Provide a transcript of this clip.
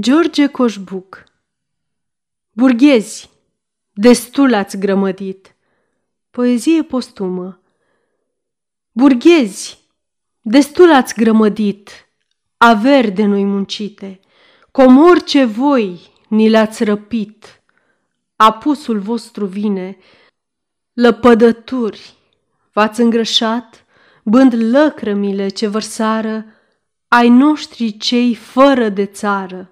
George Coșbuc. Burghezi, destul ați grămădit. Poezie postumă. Burghezi, destul ați grămădit, averi de noi muncite, comor ce voi ni l-ați răpit. Apusul vostru vine, lăpădături, v-ați îngrășat, bând lăcrămile ce vărsară ai noștri cei fără de țară.